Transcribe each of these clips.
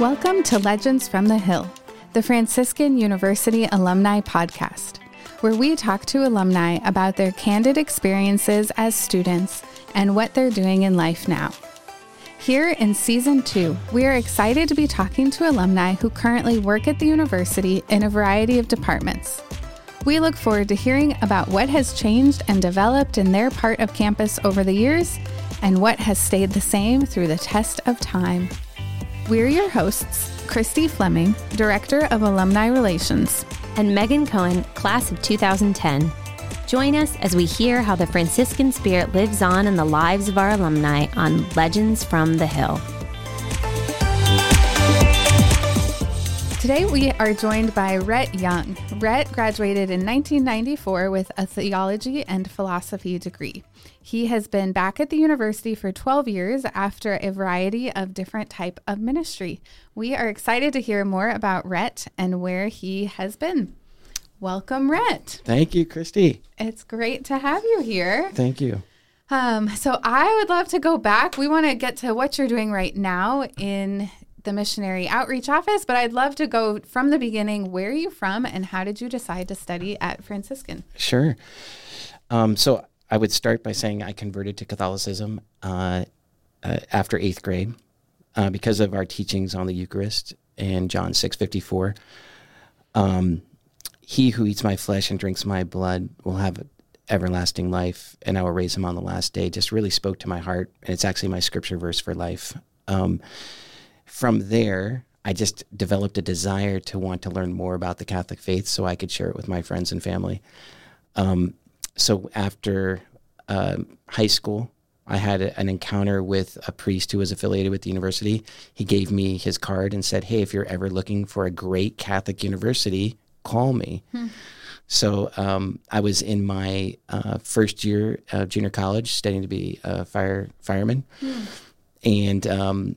Welcome to Legends from the Hill, the Franciscan University Alumni Podcast, where we talk to alumni about their candid experiences as students and what they're doing in life now. Here in season two, we are excited to be talking to alumni who currently work at the university in a variety of departments. We look forward to hearing about what has changed and developed in their part of campus over the years and what has stayed the same through the test of time. We're your hosts, Christy Fleming, Director of Alumni Relations, and Megan Cohen, Class of 2010. Join us as we hear how the Franciscan spirit lives on in the lives of our alumni on Legends from the Hill. Today we are joined by Rhett Young. Rhett graduated in 1994 with a theology and philosophy degree. He has been back at the university for 12 years after a variety of different type of ministry. We are excited to hear more about Rhett and where he has been. Welcome, Rhett. Thank you, Christy. It's great to have you here. Thank you. Um, so I would love to go back. We want to get to what you're doing right now in the missionary outreach office, but I'd love to go from the beginning. Where are you from, and how did you decide to study at Franciscan? Sure. Um, so I would start by saying I converted to Catholicism uh, uh, after eighth grade uh, because of our teachings on the Eucharist and John six fifty four. Um, he who eats my flesh and drinks my blood will have everlasting life, and I will raise him on the last day. Just really spoke to my heart, and it's actually my scripture verse for life. Um, from there, I just developed a desire to want to learn more about the Catholic faith so I could share it with my friends and family. Um, so after uh, high school, I had a, an encounter with a priest who was affiliated with the university. He gave me his card and said, Hey, if you're ever looking for a great Catholic university, call me. Hmm. So um, I was in my uh, first year of junior college studying to be a fire fireman. Hmm. And um,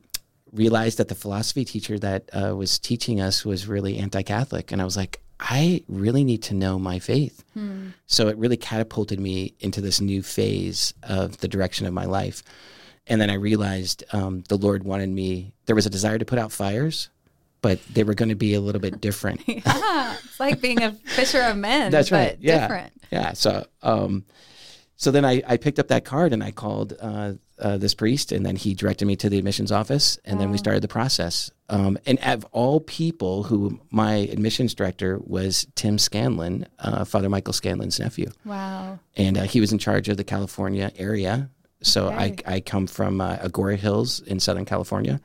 realized that the philosophy teacher that uh, was teaching us was really anti-Catholic, and I was like, I really need to know my faith. Hmm. So it really catapulted me into this new phase of the direction of my life. And then I realized um, the Lord wanted me. There was a desire to put out fires, but they were going to be a little bit different. yeah, it's like being a fisher of men. That's right. yeah, different. Yeah. So, um, so then I, I picked up that card and I called uh, uh, this priest, and then he directed me to the admissions office, and wow. then we started the process. Um, and of all people, who my admissions director was Tim Scanlon, uh, Father Michael Scanlon's nephew. Wow! And uh, he was in charge of the California area. So okay. I, I come from uh, Agoura Hills in Southern California,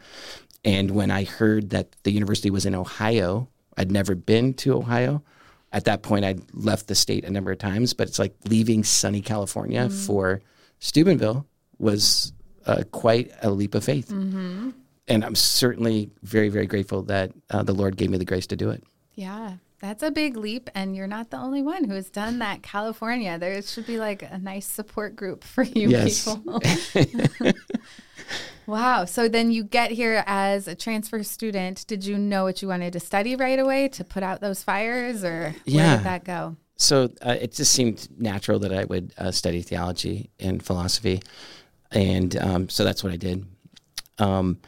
and when I heard that the university was in Ohio, I'd never been to Ohio. At that point, I'd left the state a number of times, but it's like leaving sunny California mm. for Steubenville was uh, quite a leap of faith. Mm-hmm. And I'm certainly very, very grateful that uh, the Lord gave me the grace to do it. Yeah, that's a big leap. And you're not the only one who has done that. California, there should be like a nice support group for you yes. people. wow. So then you get here as a transfer student. Did you know what you wanted to study right away to put out those fires, or yeah. where did that go? So uh, it just seemed natural that I would uh, study theology and philosophy and um, so that's what I did. Um,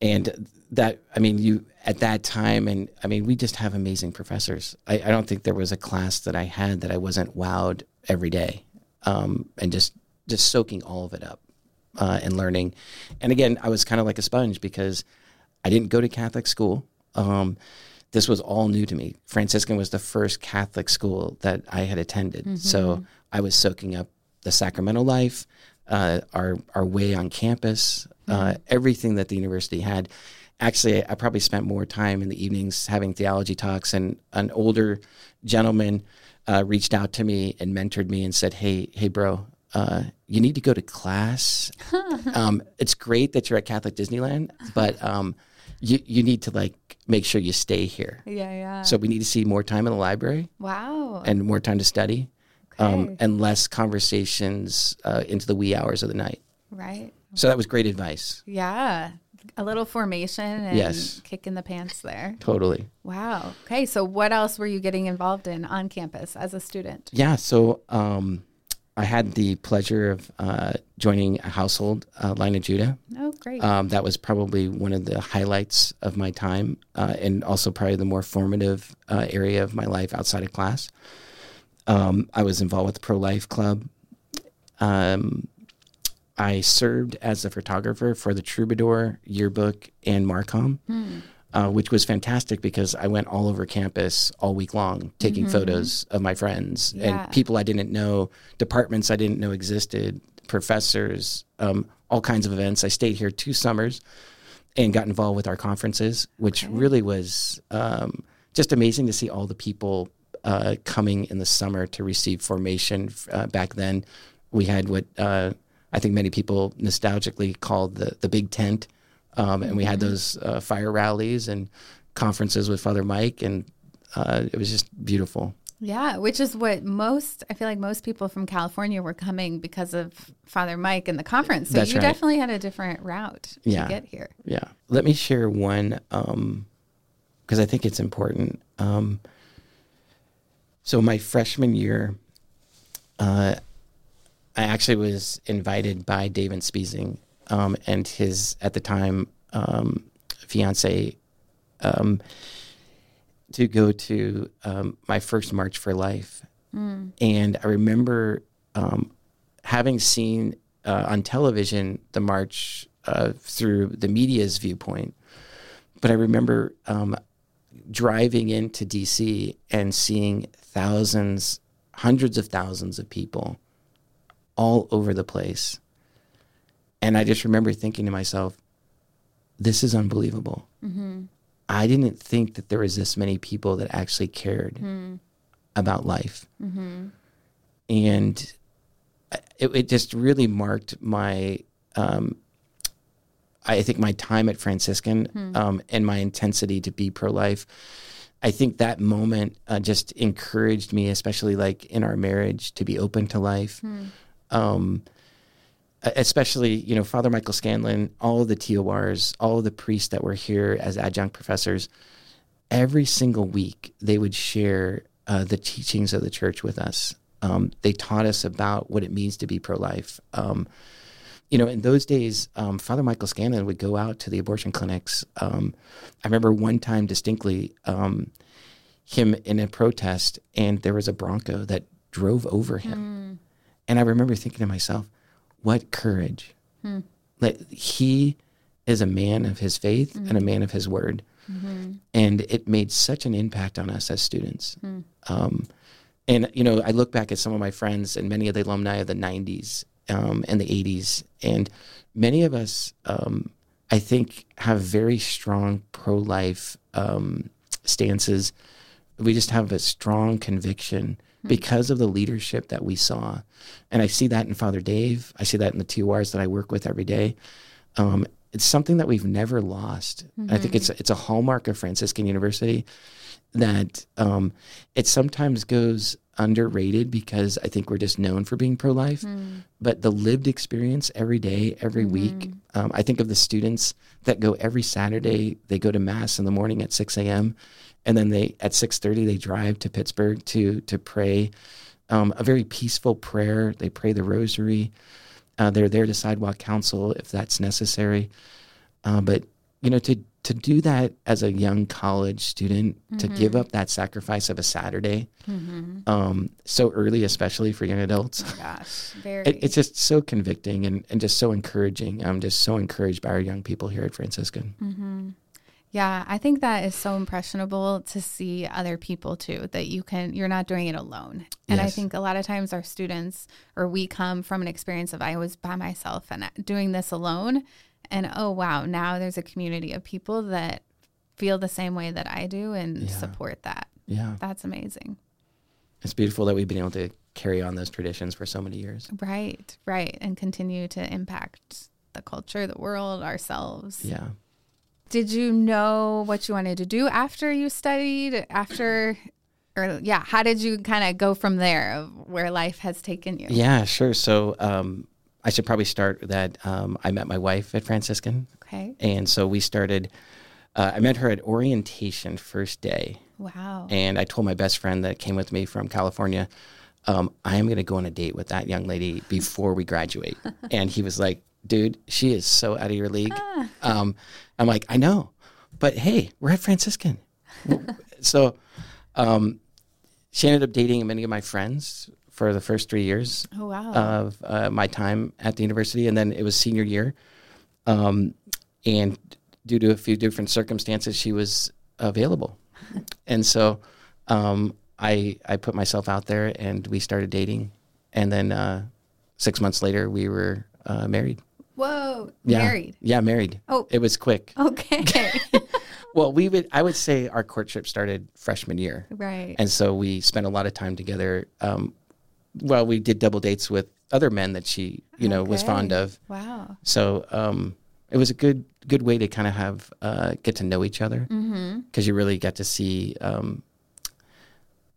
and that I mean, you at that time, and I mean, we just have amazing professors. I, I don't think there was a class that I had that I wasn't wowed every day, um, and just just soaking all of it up uh, and learning. And again, I was kind of like a sponge because I didn't go to Catholic school. Um, this was all new to me. Franciscan was the first Catholic school that I had attended, mm-hmm. so I was soaking up the sacramental life, uh, our our way on campus, uh, mm-hmm. everything that the university had. Actually, I probably spent more time in the evenings having theology talks, and an older gentleman uh, reached out to me and mentored me and said, "Hey, hey, bro." Uh, you need to go to class. um, it's great that you're at Catholic Disneyland, but um, you you need to like make sure you stay here. Yeah, yeah. So we need to see more time in the library. Wow. And more time to study um, and less conversations uh, into the wee hours of the night. Right. So that was great advice. Yeah. A little formation and yes. kick in the pants there. Totally. Wow. Okay. So what else were you getting involved in on campus as a student? Yeah. So um, I had the pleasure of uh, joining a household, uh, Line of Judah. Oh, great. Um, that was probably one of the highlights of my time, uh, and also probably the more formative uh, area of my life outside of class. Um, I was involved with the Pro Life Club. Um, I served as a photographer for the Troubadour yearbook and Marcom, uh, which was fantastic because I went all over campus all week long taking photos of my friends Yeah. and people I didn't know, departments I didn't know existed, professors, um, all kinds of events. I stayed here two summers and got involved with our conferences, which really was um, just amazing to see all the people uh, coming in the summer to receive formation. Uh, back then, we had what uh, I think many people nostalgically called the the big tent, um, and we had those uh, fire rallies and conferences with Father Mike, and uh, it was just beautiful. Yeah, which is what most I feel like most people from California were coming because of Father Mike and the conference. So That's you right. definitely had a different route to Yeah. get here. Yeah. Let me share one because I think it's important. Um, so, my freshman year, uh, I actually was invited by David Schmiesing um, and his, at the time, um, fiance um, to go to um, my first March for Life. And I remember um, having seen uh, on television the march uh, through the media's viewpoint, but I remember um, driving into DC and seeing thousands, hundreds of thousands of people all over the place. And I just remember thinking to myself, this is unbelievable. I didn't think that there was this many people that actually cared about life. And it, it just really marked my, um, I think, my time at Franciscan um, and my intensity to be pro life. I think that moment uh, just encouraged me, especially like in our marriage, to be open to life. Um, e- especially, you know, Father Michael Scanlon, all of the TORs, all of the priests that were here as adjunct professors, every single week they would share uh, the teachings of the church with us. Um, they taught us about what it means to be pro life. Um, you know, in those days, um, Father Michael Scanlon would go out to the abortion clinics. Um, I remember one time distinctly um, him in a protest, and there was a Bronco that drove over him. And I remember thinking to myself, what courage. Like, he is a man of his faith and a man of his word. And it made such an impact on us as students. Um, and, you know, I look back at some of my friends and many of the alumni of the 90s um, and the 80s, and many of us, um, I think, have very strong pro life um, stances. We just have a strong conviction because of the leadership that we saw. And I see that in Father Dave. I see that in the TORs that I work with every day. Um, it's something that we've never lost. I think it's it's a hallmark of Franciscan University that um, it sometimes goes underrated because I think we're just known for being pro life. But the lived experience every day, every week, um, I think of the students that go every Saturday. They go to mass in the morning at six a.m. and then they at six thirty they drive to Pittsburgh to to pray um, a very peaceful prayer. They pray the Rosary. Uh, they're there to sidewalk counsel if that's necessary. Uh, but you know, to to do that as a young college student, to give up that sacrifice of a Saturday, um, so early, especially for young adults, Gosh, very. it, it's just so convicting and, and just so encouraging. I'm just so encouraged by our young people here at Franciscan. Yeah, I think that is so impressionable to see other people too, that you can, you're not doing it alone. And I think a lot of times our students or we come from an experience of I was by myself and uh, doing this alone. And oh, wow, now there's a community of people that feel the same way that I do and Yeah. support that. Yeah, That's amazing. it's beautiful that we've been able to carry on those traditions for so many years. Right, right. And continue to impact the culture, the world, ourselves. Yeah. Did you know what you wanted to do after you studied? After, or yeah, how did you kind of go from there of where life has taken you? Yeah, sure. So um, I should probably start that. Um, I met my wife at Franciscan, Okay. and so we started. Uh, I met her at orientation first day, Wow. and I told my best friend that came with me from California. um, I am going to go on a date with that young lady before we graduate. and he was like, dude, she is so out of your league. Um, I'm like, I know, but hey, we're at Franciscan. so um, she ended up dating many of my friends for the first three years Oh wow. of uh, my time at the university, and then it was senior year. Um, and due to a few different circumstances, she was available, and so um, I I put myself out there, and we started dating, and then uh, six months later, we were uh, married. Whoa. Yeah, Married. Yeah, married. Oh. it was quick. Okay. Well, we would I would say our courtship started freshman year. right. And so we spent a lot of time together. Um, well, we did double dates with other men that she, you know, was fond of. wow. So um, it was a good good way to kind of have uh, get to know each other because Mm-hmm. you really get to see um,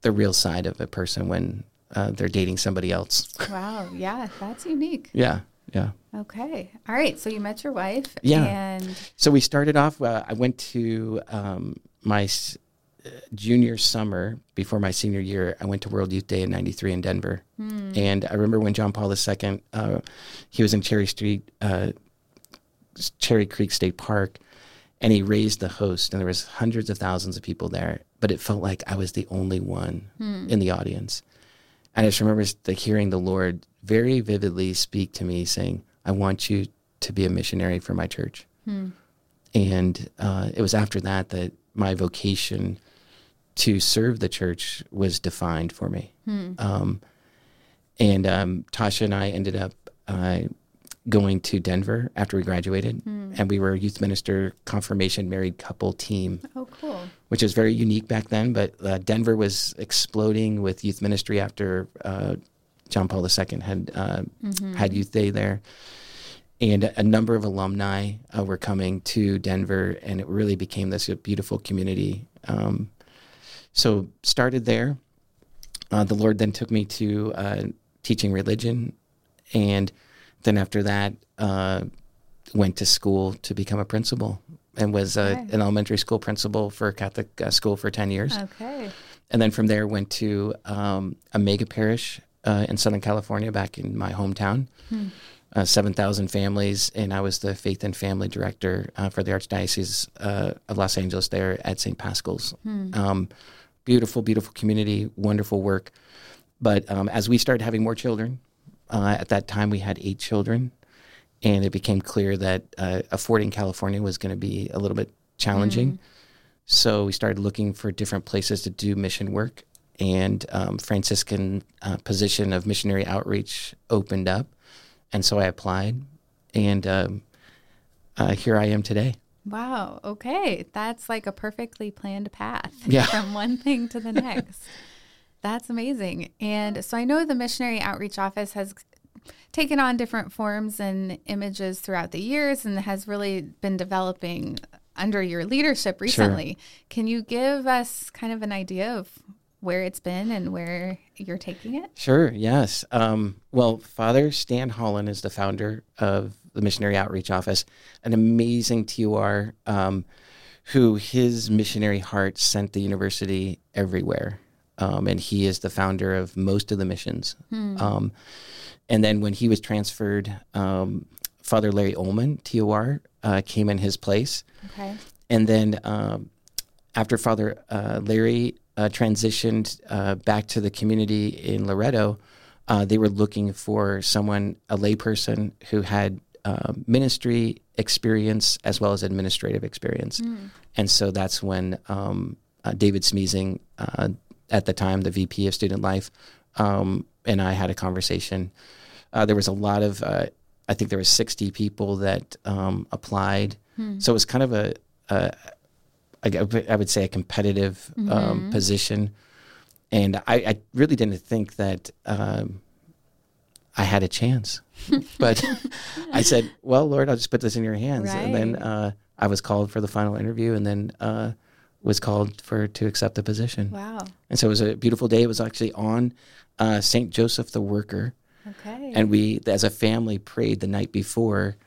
the real side of a person when uh, they're dating somebody else. Wow. Yeah, that's unique. yeah, yeah. Okay. All right. So you met your wife. Yeah. And So we started off. Uh, I went to um, my s- uh, junior summer before my senior year. I went to World Youth Day in '93 in Denver, and I remember when John Paul II, uh, he was in Cherry Street, uh, Cherry Creek State Park, and he raised the host, and there was hundreds of thousands of people there. But it felt like I was the only one in the audience. And I just remember the, hearing the Lord very vividly speak to me, saying, "I want you to be a missionary for my church." And uh, it was after that that my vocation to serve the church was defined for me. Um, and um, Tasha and I ended up uh, going to Denver after we graduated, and we were a youth minister confirmation married couple team oh, cool. which was very unique back then. But uh, Denver was exploding with youth ministry after uh, John Paul II had uh, had Youth Day there, and a number of alumni uh, were coming to Denver, and it really became this beautiful community. Um, so started there. Uh, the Lord then took me to uh, teaching religion, and then after that, uh, went to school to become a principal, and was uh, Okay. an elementary school principal for a Catholic uh, school for ten years, Okay. and then from there went to um, a mega parish uh, in Southern California, back in my hometown. Uh, 7,000 families, and I was the faith and family director uh, for the Archdiocese uh, of Los Angeles there at St. Paschal's. Um, beautiful, beautiful community, wonderful work. But um, as we started having more children, uh, at that time we had eight children, and it became clear that uh, affording California was going to be a little bit challenging. So we started looking for different places to do mission work, and um, Franciscan uh, position of missionary outreach opened up, and so I applied, and um, uh, here I am today. Wow. Okay. That's like a perfectly planned path Yeah. from one thing to the next. That's amazing. And so I know the Missionary Outreach Office has taken on different forms and images throughout the years and has really been developing under your leadership recently. Can you give us kind of an idea of where it's been and where you're taking it? Sure, yes. Um, well, Father Stan Holland is the founder of the Missionary Outreach Office, an amazing TOR um, who his missionary heart sent the university everywhere. Um, and he is the founder of most of the missions. Um, and then when he was transferred, um, Father Larry Ullman, TOR, uh, came in his place. Okay. And then um, after Father uh, Larry uh, transitioned uh, back to the community in Loretto, uh, they were looking for someone, a layperson who had uh, ministry experience as well as administrative experience. And so that's when um, uh, David Schmiesing, uh, at the time the VP of Student Life, um, and I had a conversation. Uh, there was a lot of, uh, I think there was 60 people that um, applied. So it was kind of a, a I, I would say a competitive um, position, and I, I really didn't think that um, I had a chance. but I said, "Well, Lord, I'll just put this in your hands." And then uh, I was called for the final interview, and then uh, was called for to accept the position. Wow. And so it was a beautiful day. It was actually on uh, Saint Joseph the Worker Okay. and we as a family prayed the night before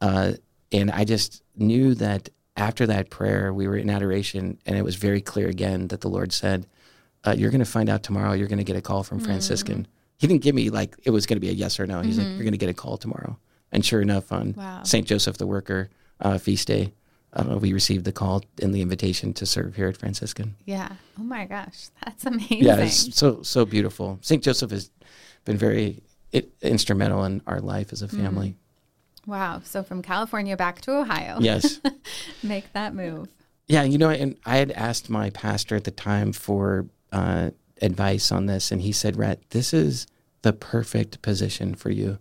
uh, and i just knew that after that prayer we were in adoration and it was very clear again that the lord said uh, you're going to find out tomorrow. You're going to get a call from Franciscan. He didn't give me like it was going to be a yes or no. He's like, you're going to get a call tomorrow. And sure enough, on Wow. St. Joseph the Worker uh, feast day, uh, we received the call and the invitation to serve here at Franciscan. Yeah. Oh my gosh, that's amazing. Yeah, it's so so beautiful. St. Joseph has been very it, instrumental in our life as a family. Wow. So from California back to Ohio. Yes. Make that move. Yeah, you know, and I had asked my pastor at the time for uh, advice on this, and he said, "Rhett, this is the perfect position for you.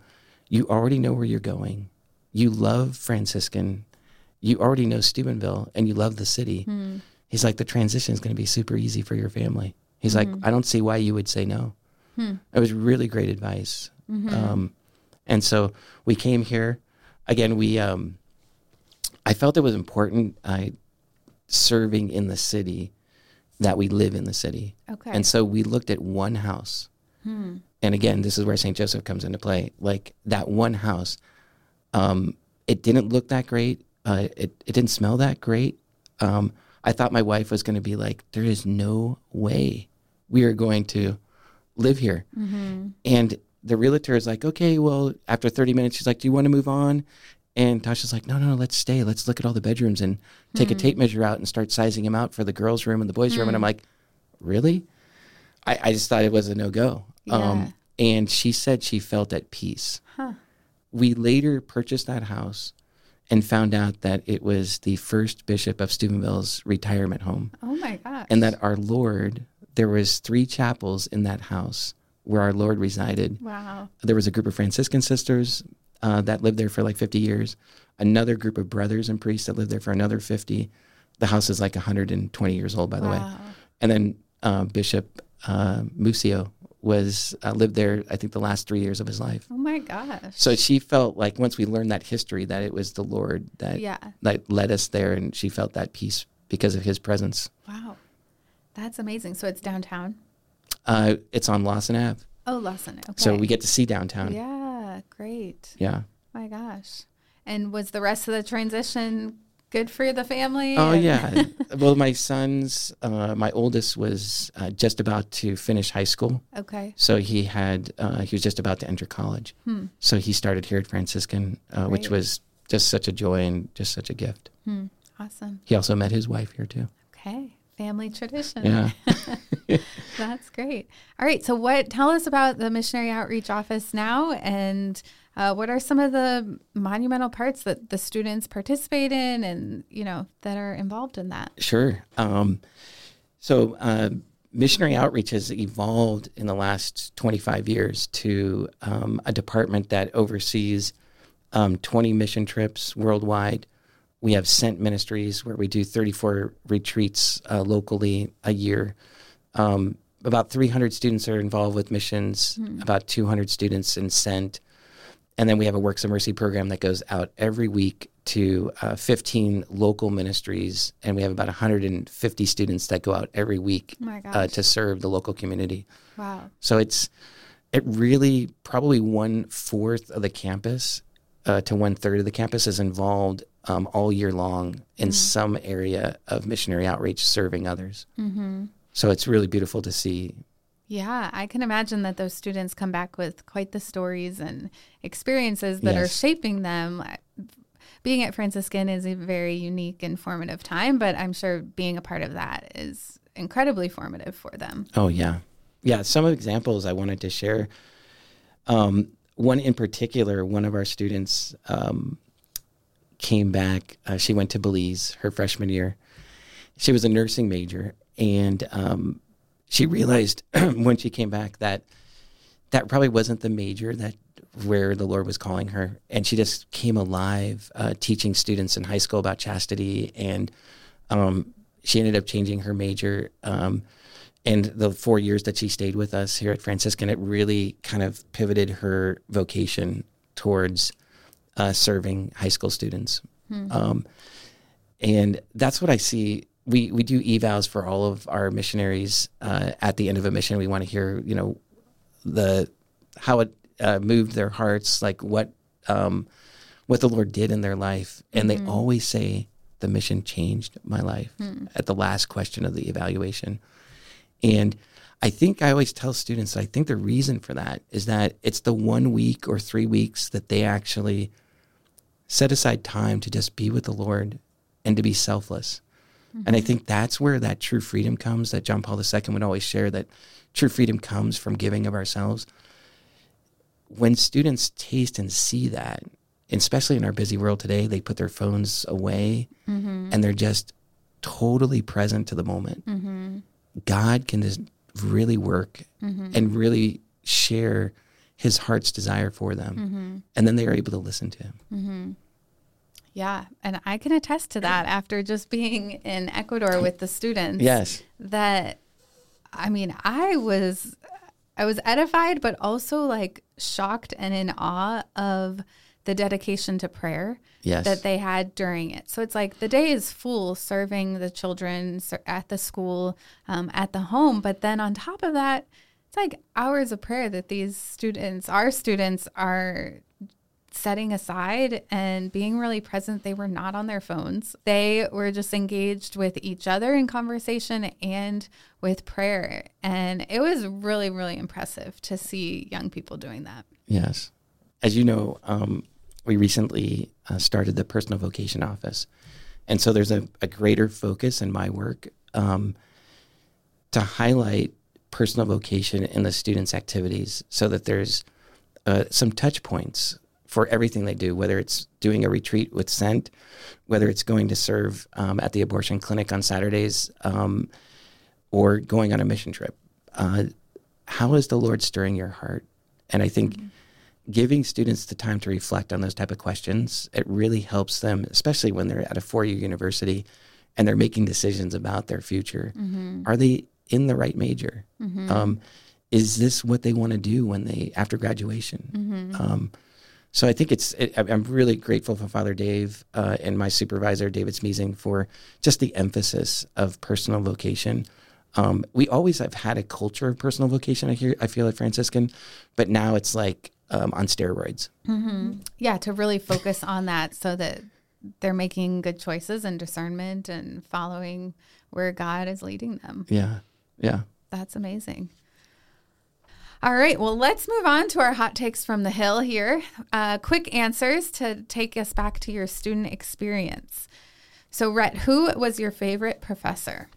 You already know where you're going. You love Franciscan. You already know Steubenville, and you love the city. He's like, the transition is going to be super easy for your family. He's like, I don't see why you would say no. It was really great advice. Um, and so we came here. Again, we um, I felt it was important. I serving in the city that we live in the city. Okay. And so we looked at one house. Hmm. And again, this is where St. Joseph comes into play. Like that one house, um, it didn't look that great. Uh, it, it didn't smell that great. Um, I thought my wife was going to be like, there is no way we are going to live here. Hmm. And the realtor is like, okay, well, after 30 minutes, she's like, do you want to move on? And Tasha's like, no, no, no, let's stay. Let's look at all the bedrooms and take a tape measure out and start sizing them out for the girls' room and the boys' room. And I'm like, really? I, I just thought it was a no go. Um, and she said she felt at peace. We later purchased that house and found out that it was the first bishop of Steubenville's retirement home oh my gosh. and that our Lord, there was three chapels in that house where our Lord resided. wow. There was a group of Franciscan sisters uh, that lived there for like 50 years, another group of brothers and priests that lived there for another 50. The house is like 120 years old, by the way. Wow. And then uh, Bishop uh, Mussio was uh, lived there, I think, the last three years of his life. Oh my gosh. So she felt like once we learned that history, that it was the Lord that Yeah. that led us there, and she felt that peace because of His presence. Wow. That's amazing. So it's downtown. Uh, it's on Lawson Ave, Oh, Lawson. Okay. so we get to see downtown. Yeah. Great. Yeah. My gosh. And was the rest of the transition good for the family? Oh yeah. well, my sons, uh, my oldest was uh, just about to finish high school, Okay. so he had uh, he was just about to enter college. So he started here at Franciscan, uh, which Hmm. Was just such a joy and just such a gift. Awesome. He also met his wife here too. Family tradition. Yeah. That's great. All right. So, what? Tell us about the missionary outreach office now, and uh, what are some of the monumental parts that the students participate in, and you know that are involved in that? Sure. Um, so, uh, missionary outreach has evolved in the last 25 years to um, a department that oversees um, 20 mission trips worldwide. We have Sent Ministries where we do 34 retreats uh, locally a year. Um, about 300 students are involved with missions, about 200 students in Sent. And then we have a Works of Mercy program that goes out every week to uh, 15 local ministries, and we have about 150 students that go out every week Oh uh, to serve the local community. Wow. So it's it really probably one fourth of the campus uh, to one third of the campus is involved um, all year long in some area of missionary outreach, serving others. Mm-hmm. So it's really beautiful to see. Yeah, I can imagine that those students come back with quite the stories and experiences that are shaping them. Being at Franciscan is a very unique and formative time, but I'm sure being a part of that is incredibly formative for them. Oh yeah, yeah. Some examples I wanted to share. Um, one in particular, one of our students um, came back. Uh, she went to Belize her freshman year. She was a nursing major, and um, she realized when she came back that that probably wasn't the major that where the Lord was calling her, and she just came alive uh, teaching students in high school about chastity, and um, she ended up changing her major. Um, and the four years that she stayed with us here at Franciscan, it really kind of pivoted her vocation towards uh, serving high school students. Um, and that's what I see. We we do evals for all of our missionaries uh, at the end of a mission. We want to hear, you know, the how it uh, moved their hearts, like what um, what the Lord did in their life, and they always say the mission changed my life at the last question of the evaluation. And I think I always tell students, I think the reason for that is that it's the one week or three weeks that they actually set aside time to just be with the Lord and to be selfless. Mm-hmm. And I think that's where that true freedom comes that John Paul II would always share that true freedom comes from giving of ourselves. When students taste and see that, especially in our busy world today, they put their phones away mm-hmm. and they're just totally present to the moment. Mm-hmm. God can just really work mm-hmm. and really share his heart's desire for them. Mm-hmm. And then they are able to listen to him. Mm-hmm. Yeah. And I can attest to that after just being in Ecuador with the students. Yes. That, I mean, I was. I was edified, but also like shocked and in awe of the dedication to prayer yes. that they had during it. So it's like the day is full serving the children at the school, um, at the home. But then on top of that, it's like hours of prayer that these students, our students, are setting aside and being really present. They were not on their phones. They were just engaged with each other in conversation and with prayer. And it was really, really impressive to see young people doing that. Yes. As you know, um, we recently uh, started the personal vocation office. And so there's a, a greater focus in my work um, to highlight personal vocation in the students' activities so that there's uh, some touch points for everything they do, whether it's doing a retreat with Sent, whether it's going to serve um, at the abortion clinic on Saturdays, um, or going on a mission trip. Uh, how is the Lord stirring your heart? And I think mm-hmm giving students the time to reflect on those type of questions, it really helps them, especially when they're at a four-year university and they're making decisions about their future. Mm-hmm. Are they in the right major? Mm-hmm. Um, is this what they want to do when they after graduation? Mm-hmm. Um, so I think it's. It, I'm really grateful for Father Dave uh, and my supervisor David Schmiesing for just the emphasis of personal vocation. Um, we always have had a culture of personal vocation. I hear. I feel like Franciscan, but now it's like um, on steroids. Mm-hmm. Yeah, to really focus on that so that they're making good choices and discernment and following where God is leading them. Yeah, yeah. That's amazing. All right, well, let's move on to our hot takes from the Hill here. Uh, quick answers to take us back to your student experience. So, Rhett, who was your favorite professor?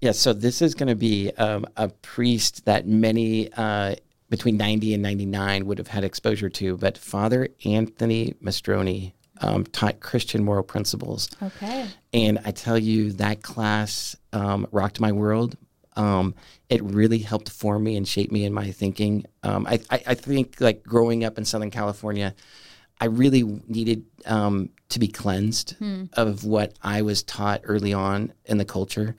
Yeah, so this is going to be um, a priest that many uh, between 90 and 99 would have had exposure to, but Father Anthony Mastroeni um, taught Christian moral principles. Okay. And I tell you, that class um, rocked my world. Um, it really helped form me and shape me in my thinking. Um, I, I, I, think, like growing up in Southern California, I really needed um, to be cleansed hmm. of what I was taught early on in the culture.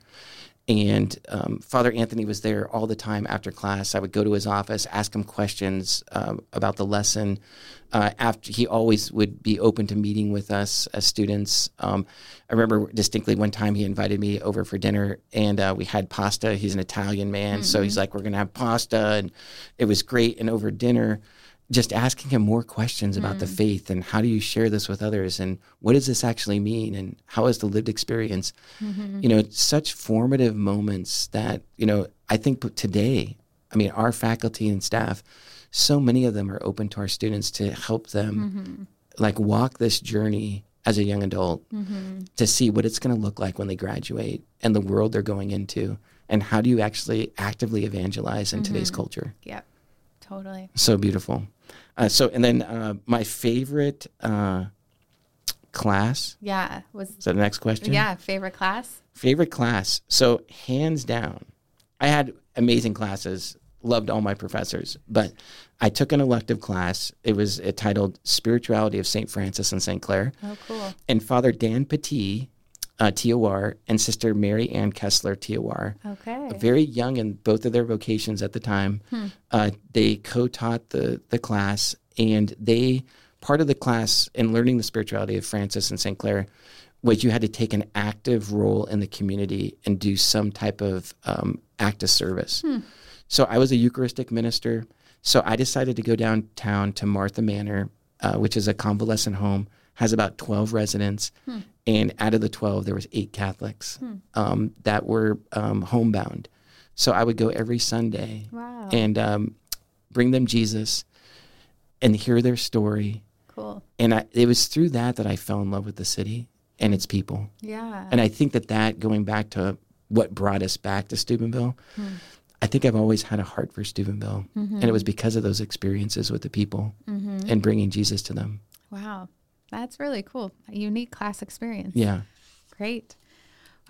And um, Father Anthony was there all the time after class. I would go to his office, ask him questions um, about the lesson. Uh, after he always would be open to meeting with us as students. Um, I remember distinctly one time he invited me over for dinner, and uh, we had pasta. He's an Italian man, mm-hmm. so he's like, "We're gonna have pasta," and it was great. And over dinner, just asking him more questions about mm. the faith and how do you share this with others and what does this actually mean and how is the lived experience mm-hmm. you know such formative moments that you know i think today i mean our faculty and staff so many of them are open to our students to help them mm-hmm. like walk this journey as a young adult mm-hmm. to see what it's going to look like when they graduate and the world they're going into and how do you actually actively evangelize in today's mm-hmm. culture yep totally so beautiful uh, so, and then uh, my favorite uh, class. Yeah. Was is that the next question? Yeah. Favorite class? Favorite class. So, hands down, I had amazing classes, loved all my professors, but I took an elective class. It was titled Spirituality of St. Francis and St. Clare. Oh, cool. And Father Dan Pattee uh, TOR, and Sister Mary Ann Kessler, TOR. Okay. Very young in both of their vocations at the time. Hmm. Uh, they co taught the, the class, and they, part of the class in learning the spirituality of Francis and St. Clare, was you had to take an active role in the community and do some type of um, act of service. Hmm. So I was a Eucharistic minister. So I decided to go downtown to Martha Manor, uh, which is a convalescent home, has about 12 residents. Hmm and out of the 12 there was eight catholics hmm. um, that were um, homebound So I would go every Sunday Wow. and um, bring them Jesus and hear their story. cool. And I, it was through that that I fell in love with the city and its people. Yeah. And I think that that going back to what brought us back to Steubenville, I think I've always had a heart for Steubenville, and it was because of those experiences with the people and bringing Jesus to them. wow. That's really cool. A unique class experience. Yeah. Great.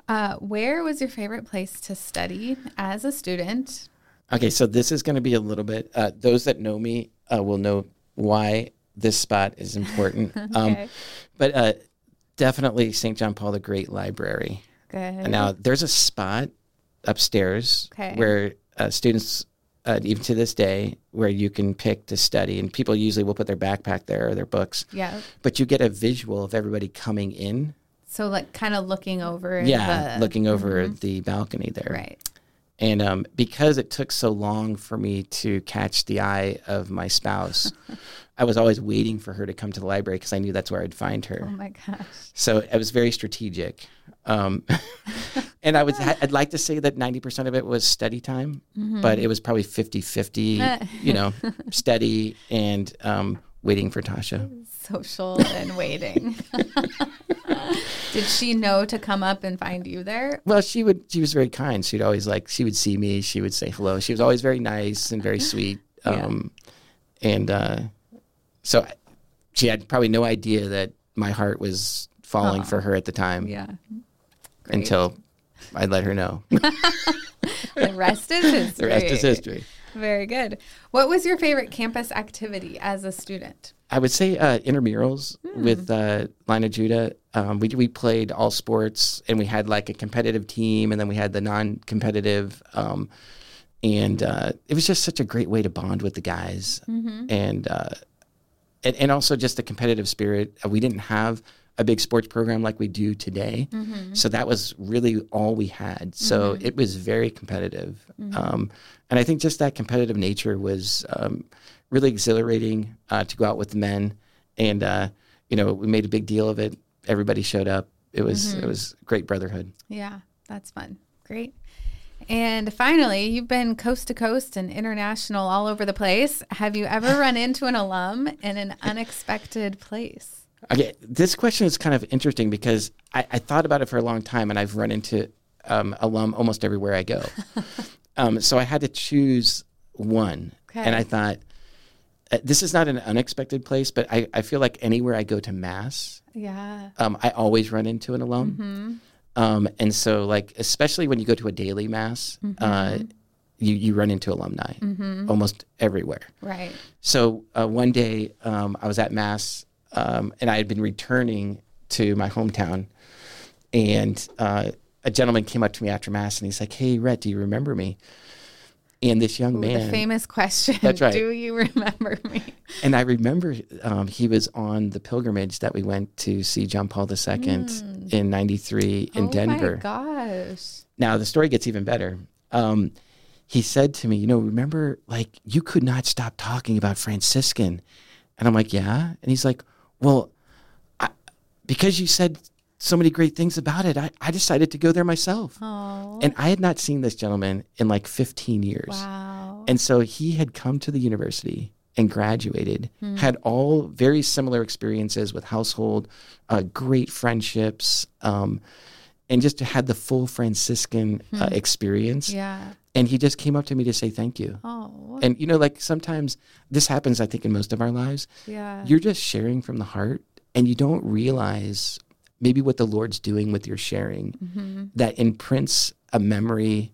Uh, where was your favorite place to study as a student? Okay, so this is going to be a little bit. Uh, those that know me uh, will know why this spot is important. um, Okay. but uh, definitely St. John Paul the Great Library. Good. Now there's a spot upstairs Okay. where uh, students, uh, even to this day, where you can pick to study, and people usually will put their backpack there or their books, yeah. but you get a visual of everybody coming in. So like kind of looking over. Yeah, the- looking over the balcony there. Right. And um, because it took so long for me to catch the eye of my spouse, I was always waiting for her to come to the library because I knew that's where I'd find her. Oh my gosh. So it was very strategic. Um, and I would, I'd like to say that 90% of it was study time, but it was probably 50 50, you know, study and um, waiting for Tasha. Social and waiting. Did she know to come up and find you there? Well, she would, she was very kind. She'd always like, she would see me, she would say hello. She was always very nice and very sweet. Yeah. Um, And uh, so she had probably no idea that my heart was falling for her at the time Yeah. Great. until I let her know. the rest is history. the rest is history. Very good. What was your favorite campus activity as a student? I would say uh, intramurals with uh, Line of Judah. Um, we we played all sports, and we had like a competitive team, and then we had the non-competitive. Um, and uh, it was just such a great way to bond with the guys, and, uh, and and also just the competitive spirit. We didn't have a big sports program like we do today, so that was really all we had. So it was very competitive, um, and I think just that competitive nature was um, really exhilarating uh, to go out with the men, and uh, you know we made a big deal of it. Everybody showed up. It was it was great brotherhood. Yeah, that's fun. Great. And finally, you've been coast to coast and international all over the place. Have you ever run into an alum in an unexpected place? Okay, this question is kind of interesting because I, I thought about it for a long time, and I've run into um, alum almost everywhere I go. um, so I had to choose one, Okay. and I thought uh, this is not an unexpected place, but I, I feel like anywhere I go to mass, Yeah. um, I always run into an alum. Um, and so, like, especially when you go to a daily mass, uh, you, you run into alumni almost everywhere. Right. So uh, one day um, I was at mass um, and I had been returning to my hometown, and uh, a gentleman came up to me after mass and he's like, "Hey, Rhett, do you remember me?" And this young Ooh, man, the famous question. That's right. Do you remember me? and I remember um, he was on the pilgrimage that we went to see John Paul II in '93 in oh Denver. my gosh. Now the story gets even better. Um, he said to me, "You know, remember, like you could not stop talking about Franciscan," and I'm like, "Yeah," and he's like, "Well, I, because you said so many great things about it, I, I decided to go there myself." Oh. And I had not seen this gentleman in like 15 years, Wow. and so he had come to the university and graduated, Hmm. had all very similar experiences with household, uh, great friendships. Um, and just had the full Franciscan uh, experience. yeah. And he just came up to me to say thank you. Oh. And you know, like sometimes this happens, I think, in most of our lives. Yeah. You're just sharing from the heart and you don't realize maybe what the Lord's doing with your sharing Mm-hmm. that imprints a memory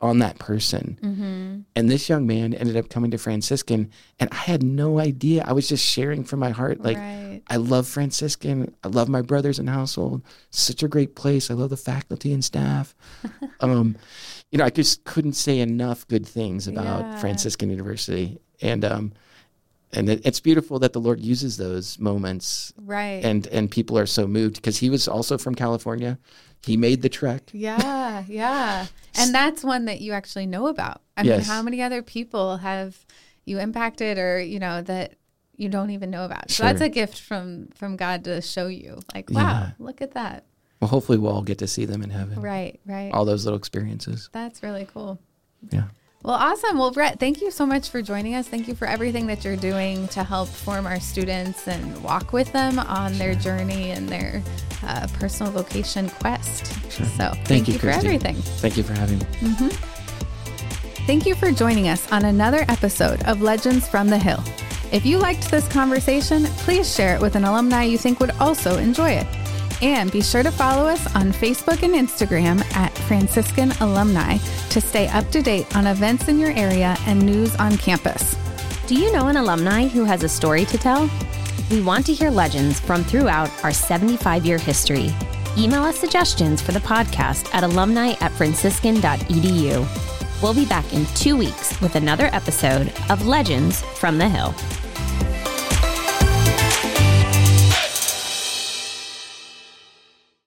on that person. Mm-hmm. And this young man ended up coming to Franciscan, and I had no idea. I was just sharing from my heart. Like, right. I love Franciscan. I love my brothers and household. Such a great place. I love the faculty and staff. um, you know, I just couldn't say enough good things about Yeah. Franciscan University, and um, and it, it's beautiful that the Lord uses those moments, Right. and and people are so moved because he was also from California. He made the trek. Yeah, yeah. And that's one that you actually know about. I mean, Yes. how many other people have you impacted or, you know, that you don't even know about? So that's a gift from from God to show you. Like, wow, Yeah. look at that. Well, hopefully we'll all get to see them in heaven. Right, right. All those little experiences. That's really cool. Yeah. Well, awesome. Well, Brett, thank you so much for joining us. Thank you for everything that you're doing to help form our students and walk with them on their journey and their uh, personal vocation quest. Sure. So, Thank thank, you, you, for everything. Thank you for having me. Thank you for joining us on another episode of Legends from the Hill. If you liked this conversation, please share it with an alumni you think would also enjoy it. And be sure to follow us on Facebook and Instagram at Franciscan Alumni to stay up to date on events in your area and news on campus. Do you know an alumni who has a story to tell? We want to hear legends from throughout our 75 year history. Email us suggestions for the podcast at alumni at franciscan.edu. We'll be back in two weeks with another episode of Legends from the Hill.